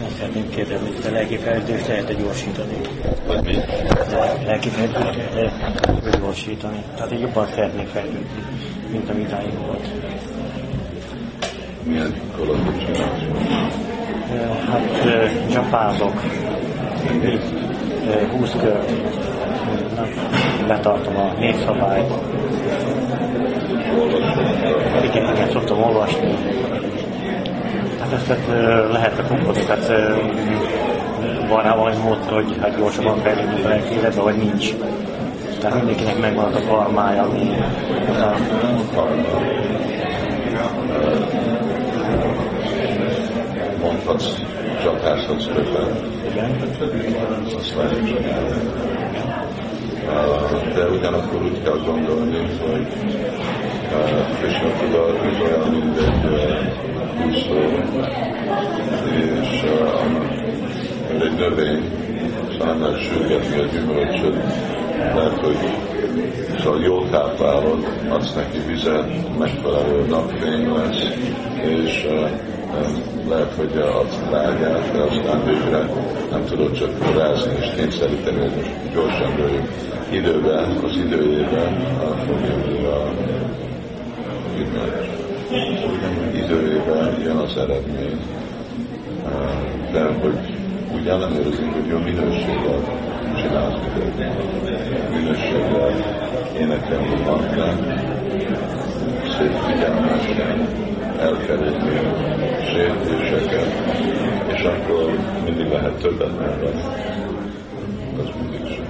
Nem szeretném kérdezni, hogy a lelki fejlődést lehet-e gyorsítani? Vagy mi? A lelki fejlődést lehet-e gyorsítani? Tehát én jobban szeretnék fejlődni, mint ami idáig volt. Milyen csinálsz? Ö, Hát zsapázok, így, ö, 20 kör, betartom a népszabályt. Igen, igen, szoktam olvasni. Hát hát, ö, lehetne fokozni, tehát van rá valami módszer, hogy hát gyorsabban fejlődünk a lelki életbe, vagy nincs. Tehát mindenkinek megvan a karmája, ami Mondhatsz, csapáshatsz többen, igen. azt De ugyanakkor úgy kell gondolni, hogy Krishna tudat az olyan, mint egy uh, és uh, mint egy növény, és sürgetni a gyümölcsöt, lehet, hogy szóval jól táplálod, adsz neki vizet, megfelelő napfény lesz, és uh, um, lehet, hogy adsz drágát, de aztán végre nem tudod csak korázni és kényszeríteni, hogy most gyorsan nőjünk. Időben, az időjében uh, fog a gyümölcs. Időjében jön az eredmény. De hogy úgy ellenőrzünk, hogy jó minőséggel csinálsz. Minőséggel énekelni hangnak, szép figyelmesen elkerülni sértéseket, és akkor mindig lehet többet mondani. Az mindig sok.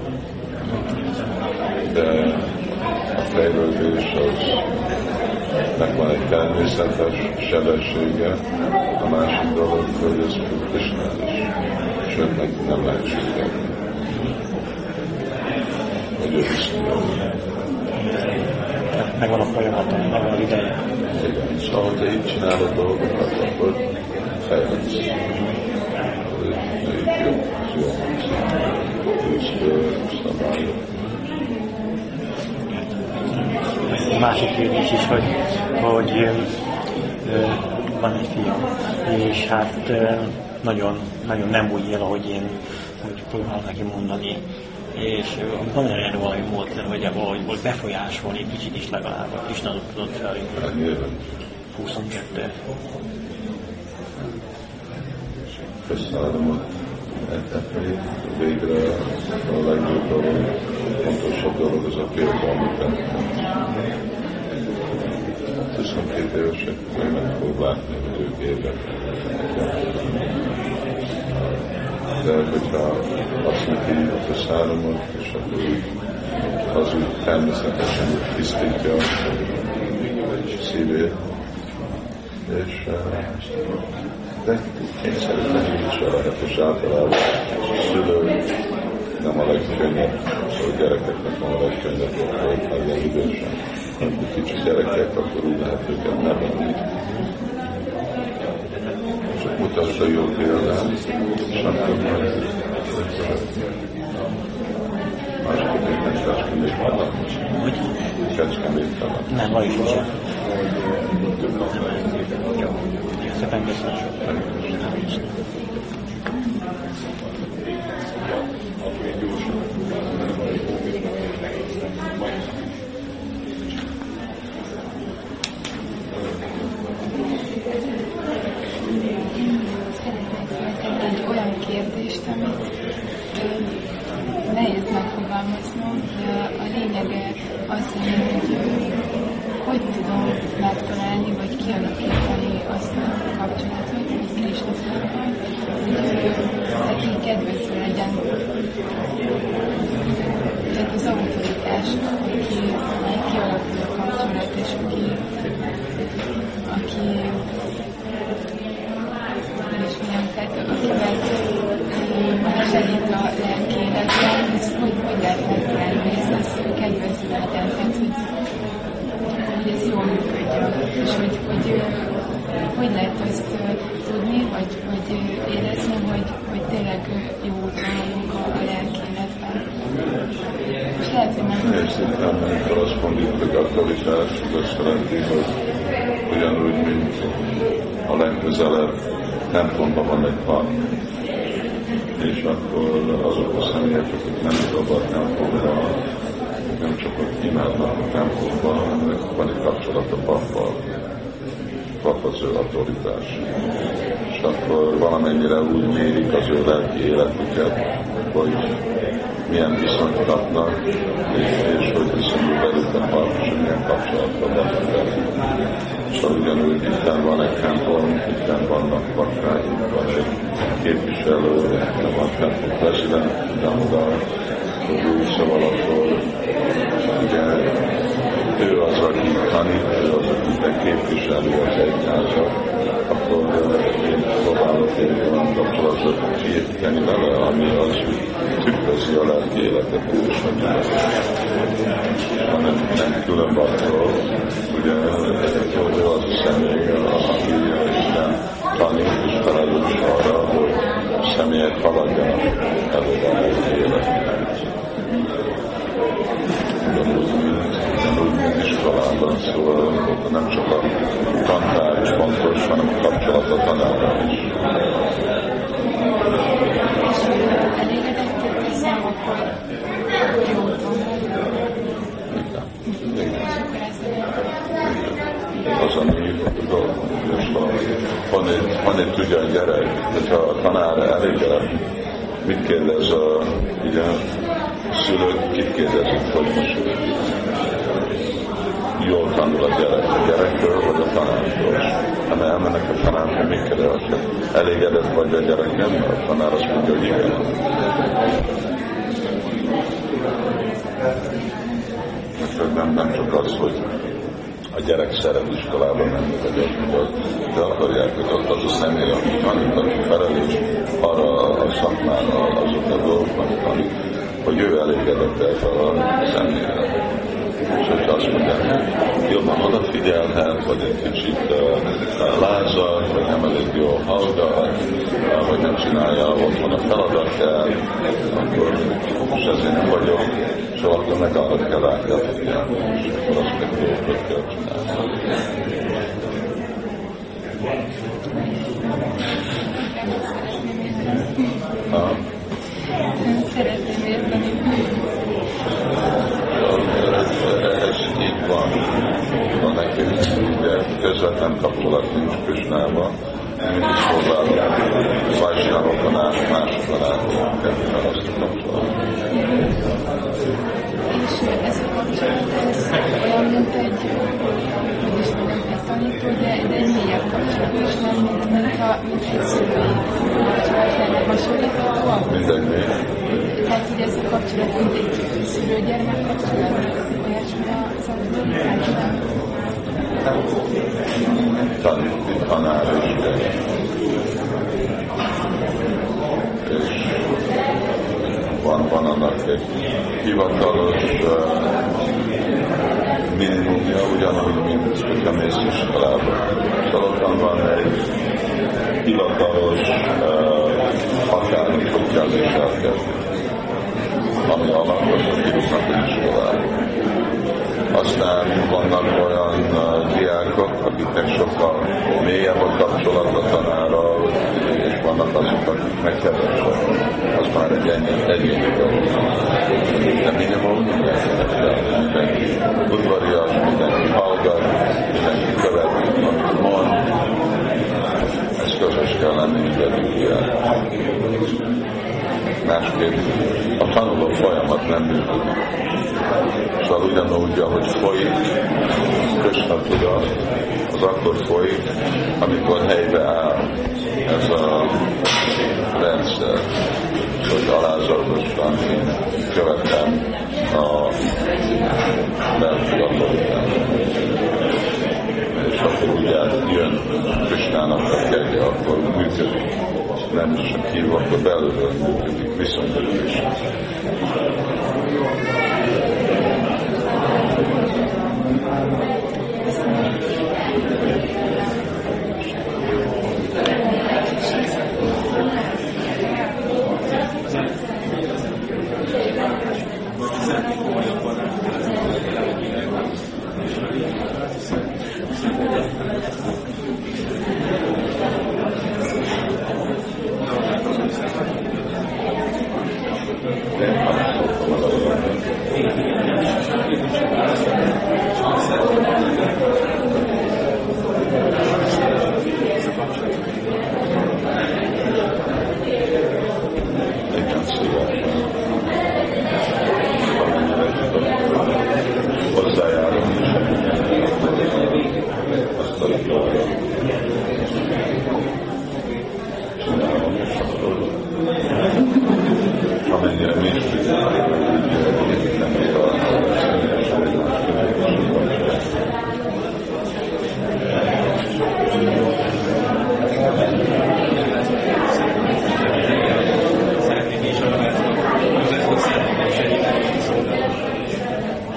De a fejlődés az nek van egy természetes sebessége, a másik dolog, hogy ez Krishna is, sőt, neki nem lehet sírni. Hogy ő megvan a folyamata, megvan az ideje. Igen, szóval, ha így csinálod dolgokat, akkor fejlődsz. Ez jó, ez jó hangzik. Őszből, szabályok. Másik kérdés is, hogy, hogy ö, van egy fiam, és hát ö, nagyon, nagyon nem úgy él, ahogy én hogy próbálom neki mondani, és van erre valami módszer, hogy valahogy befolyásolni, kicsit is legalább a Krisna tudott fel, Hát nyilván 22. köszönöm, hogy végre a legjobb dolog, fontosabb dolog az a például, amit 22 évesek meg fog látni, hogy ők érdekesek. De hogyha azt neki a köszönöm, és akkor az úgy természetesen úgy tisztítja a szívét, és eh, de kényszeríteni is lehet, és általában szülő nem a legkönnyebb, a gyerekeknek nem a legkönnyebb dolog, legyen idősen. Amikor kicsi gyerekek, akkor úgy lehet őket nevelni. Csak mutasd a jó példát, és akkor majd másképp kecskemét talán. Hogy Kecskemét talán. nem, van is. Jó. Szépen köszönöm. Szeretnék feltenni egy olyan kérdést, amit ö, nehéz de a lényege az, hogy hogy tudom megtalálni, vagy kialakítani azt a kapcsolatot, hogy szóval, hogy neki kedvező legyen. Tehát az autoritás, aki, aki kialakul a kapcsolat, és aki, aki és milyen tehát akivel ö, segít a lelkéletben, ezt hogy, hogy lehet megtalálni, hogy ez, ez kedvező legyen, tehát hogy, hogy ez jól működjön, és hogy, hogy, ö, hogy lehet azt ö, tudni, vagy, vagy ö, érezni, hogy, hogy tényleg ö, jó úton vagyunk a, a lelkéletben. És lehet, hogy nem Érzik, amikor azt mondjuk, hogy aktualitás, az azt jelenti, hogy ugyanúgy, mint a legközelebb templomban van egy park, és akkor azok a személyek, akik nem szabad templomba, nem csak ott imádnak a templomba, hanem van egy kapcsolat a pappal. Pap az ő autoritás. És akkor valamennyire úgy mérik az ő lelki életüket, hogy milyen viszonyt kapnak, és, és hogy viszonyul velük a pap, és milyen kapcsolatban vannak velük. És ugyanúgy itt van egy templom, itt vannak bakráink, van egy képviselő, van templom president, de oda, hogy szóval akkor ugye ő az, aki tanít, ő az, aki képviseli az egyházat, akkor én próbálok egy olyan kapcsolatot kiépíteni vele, ami az tükrözi a lelki életet és hanem nem külön attól, ugye ő az a személy, aki Isten tanít és felelős arra, hogy a személyek haladjanak előre a lelki életet. iskolában, szóval nem csak a tantár is fontos, hanem a kapcsolat a tanárral is. Az, ami van egy, van egy tudja a gyerek, hogyha a tanár elégedett, mit kérdez a, ugye, szülők, kit kérdezik, hogy most jól tanul a gyerek, a gyerekről vagy a tanártól. Ha elmennek a tanárhoz, mit keresek? Elégedett vagy a gyerekem? A tanár azt mondja, hogy igen. Nem, nem csak az, hogy a gyerek szeret iskolába menni, vagy mondja, de akarják, hogy ott az a személy, aki tanít, aki felelős arra a szakmára, azok a dolgok, amit hogy ő elégedett ezzel a személyre és hogyha azt mondják, jobban odafigyelhet, vagy egy kicsit lázad, vagy nem elég jó hallgat, vagy nem csinálja otthon a feladatát, akkor és ezért nem vagyok, és akkor meg arra kell rá kell figyelni, és akkor azt meg dolgokat kell csinálni. Szeretném érteni, van, van nekünk, de közvetlen kapcsolat nincs Krisnával, mindig próbálunk vajsnávokon át, másokon a kapcsolatot. És tanár is, és van, van annak egy hivatalos uh, minimumja, ugyanúgy, mint hogyha mész iskolába. Szóval van egy hivatalos uh, határ, hogy kell viselkedni, ami alapos a kirúgnak iskolába. Aztán vannak olyan diákok, akiknek sokkal mélyebb a kapcsolat a tanárral, és vannak azok, akik megkeresnek. Az már egy ennyi, egyéni. De minimum mindenki, mindenki udvarias, mindenki hallgat, mindenki követ, amit mond. Ez közös kell lenni mindegyik ilyen. Másképp a tanuló folyamat nem működik Szóval ugyanúgy, ahogy folyik, Krishna tudat, az akkor folyik, amikor helybe áll ez a rendszer, hogy alázatosan követem a lelki autoritát. És akkor ugye jön Krisnának a kegye, akkor működik. Nem csak hívva, akkor belülről működik, viszonylag is. Amennyire mi is tudjuk, hogy építeni a személyes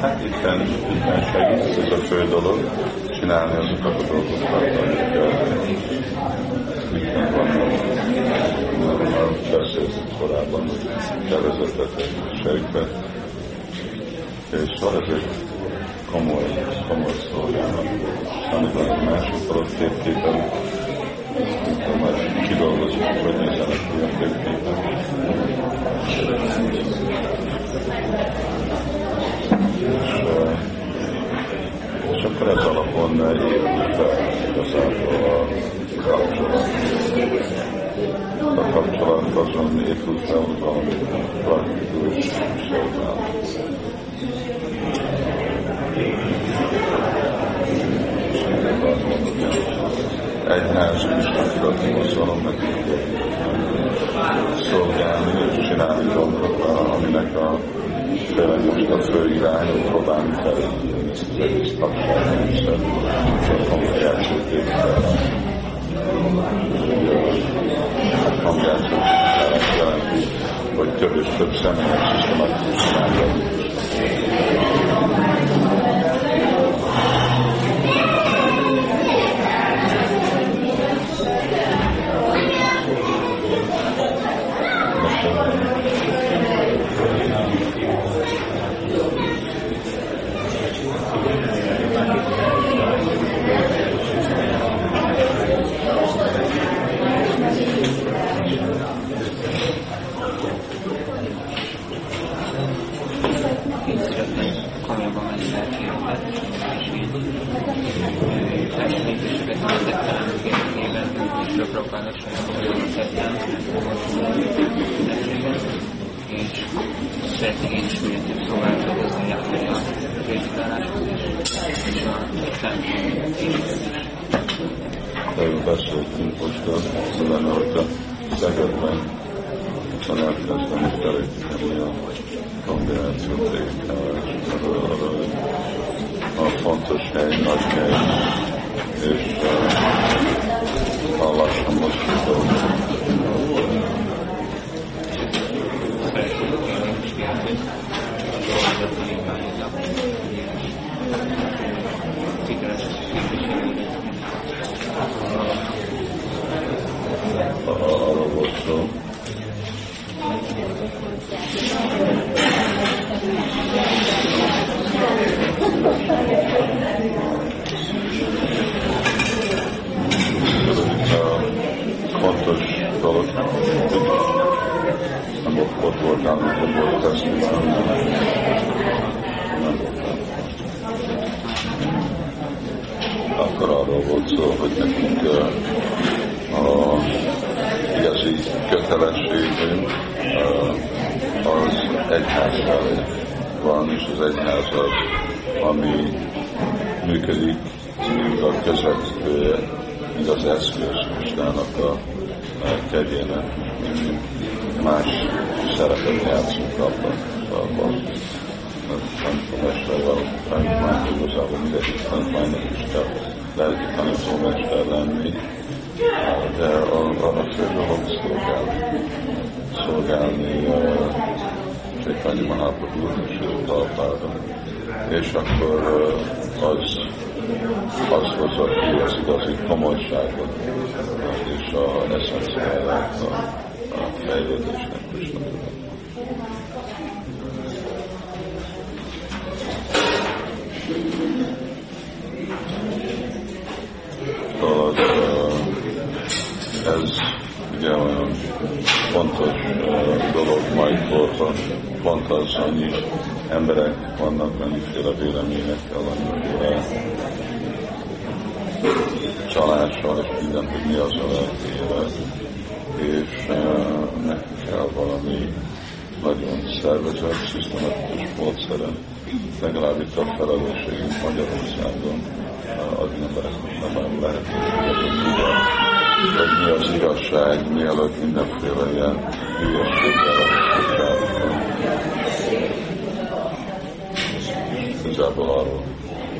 Hát itten, itten segít, ez a fő dolog, csinálni azokat a dolgokat, amik itten vannak. Már beszélt korábban, hogy tervezetet, segbe, és van ez egy komoly, komoly szolgálat. Amikor másokkal ott térképen, amikor már kidolgozik, hogy nézzenek ki a térképen. És, és akkor ez alapon épül fel igazából a kapcsolat. A kapcsolat azon épül fel, hogy valami praktikus szolgálat. Egyház Istentudatni mozdulom nekik szolgálni és csinálni dolgokat, aminek a főleg most a fő irány, hogy próbálni felépíteni ezt az egész tagságrendszert, csak kommunikációt Hát kommunikációt jelenti, hogy több és több személyes szisztematikus csinálni így szeretnék komolyban menni lelkéletet, és így testvéréseket vezettem életében, és röpropának saját nagyon tettem, és szeretnék én is minél több szolgálatozni, járni a részvállaláshoz is, és a templom építéshez. Erről beszéltünk most a Szilárna, hogy a Szegedben szóval elkezdtem felépíteni a kombinációt arra a fontos hely, nagy hely, és uh, lassan most tudom. Szeretnék én is kérni, a dolgokat irányítok, és sikeres képviselőt Arra volt szó. A fontos dolog, hogy nem ott, ott voltál, amikor volt tesztünk, akkor arról volt szó, hogy nekünk uh, a igazi kötelességünk uh, az egyház felé van, és az egyház az, ami működik, mint a közvetítője, mint az eszköz Istennek a, a kegyének, más szerepet játszunk abban. abban. Tanítómesterrel, tanítmány igazából mindegyik tanítmánynak is kell lelki tanítómester lenni, de a, a, a fő dolog szolgálni. Szolgálni uh, Chaitanya Mahaprabhu és Prabhupáda. És akkor uh, az, az hozza ki az igazi komolyságot és a eszenciáját a, a fejlődésnek tudat. az, ez ugye olyan fontos dolog mai korban, pont az, annyi emberek vannak, annyiféle véleményekkel, annyiféle csalással, és minden, hogy mi az a élet, és nekünk kell valami nagyon szervezett, szisztematikus módszeren, legalább itt a felelősségünk Magyarországon, adni embereknek nem lehetőséget, hogy mi az igazság, mielőtt mindenféle ilyen hülyeséggel. Igazából arról,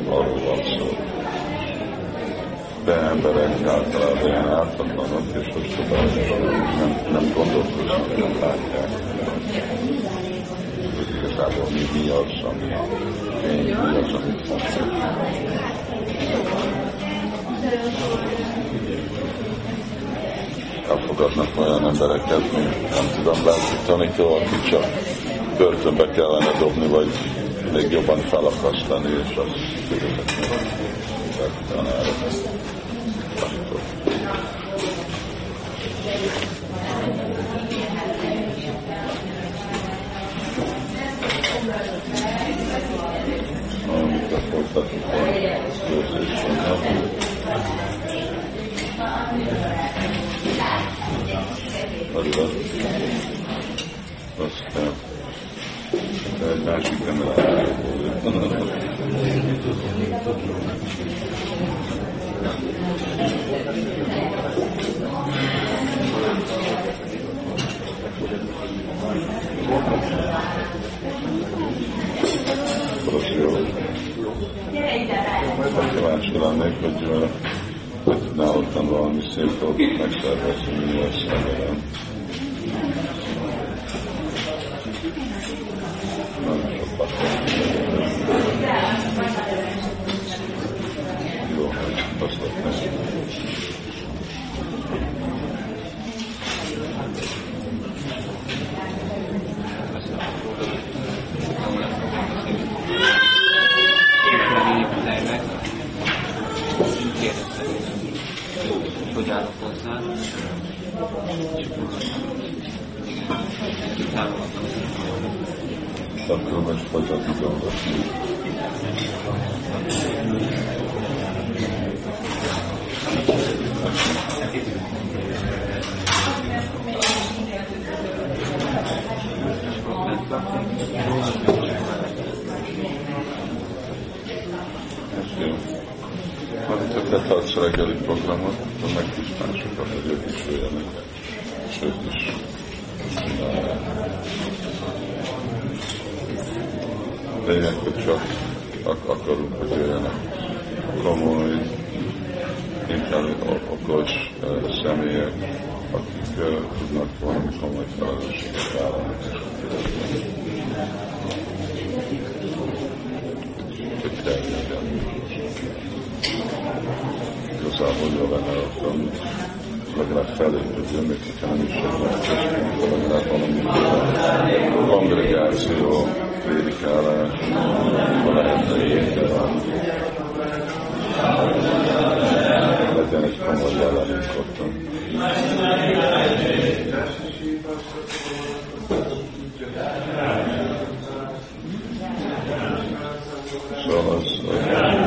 arról van szó. De emberek általában ilyen ártatlanok, és hogy nem, nem gondolkoznak, nem látják. Hogy igazából mi, mi az, ami tény, mi az, ami fontos elfogadnak olyan embereket, mint nem tudom, lelki tanító, aki csak börtönbe kellene dobni, vagy még jobban felakasztani, és azt fizetni. Amit a folytatunk, Adidas. Aztán egy másik emelet Kíváncsi lennék, hogy hogy tudnál ottan valami szép dolgot megszervezni, mi lesz velem. Nagyon sokat Jó, hogy azt nem. Hogy hozzá. Igen, támogatom. Most folytatni dolgozni. Ha te tartsz reggeli programot, akkor meg is másokat, hogy ők is jöjjenek, és ők is lényeg, hogy csak ak- akarunk, hogy jöjjenek komoly, uh, személyek, akik uh, tudnak valami komoly felelősséget vállalni. Hogy. Igazából jó lenne, hogy legalább felépüljön, még hogyha nem is egy legalább valami kongregáció, prédikálás, ha lehetne ilyen legyen egy komoly jelenünk ottan. Szóval az, az,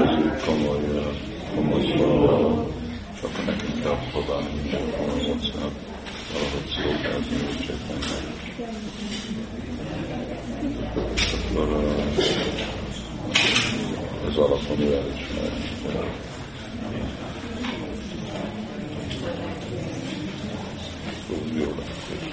az úgy komoly, komoly szóval, csak nekünk kell próbálni minden komoly módszert valahogy szolgálni, úgy segíteni. Akkor az alapon ő elismer. Jó lesz.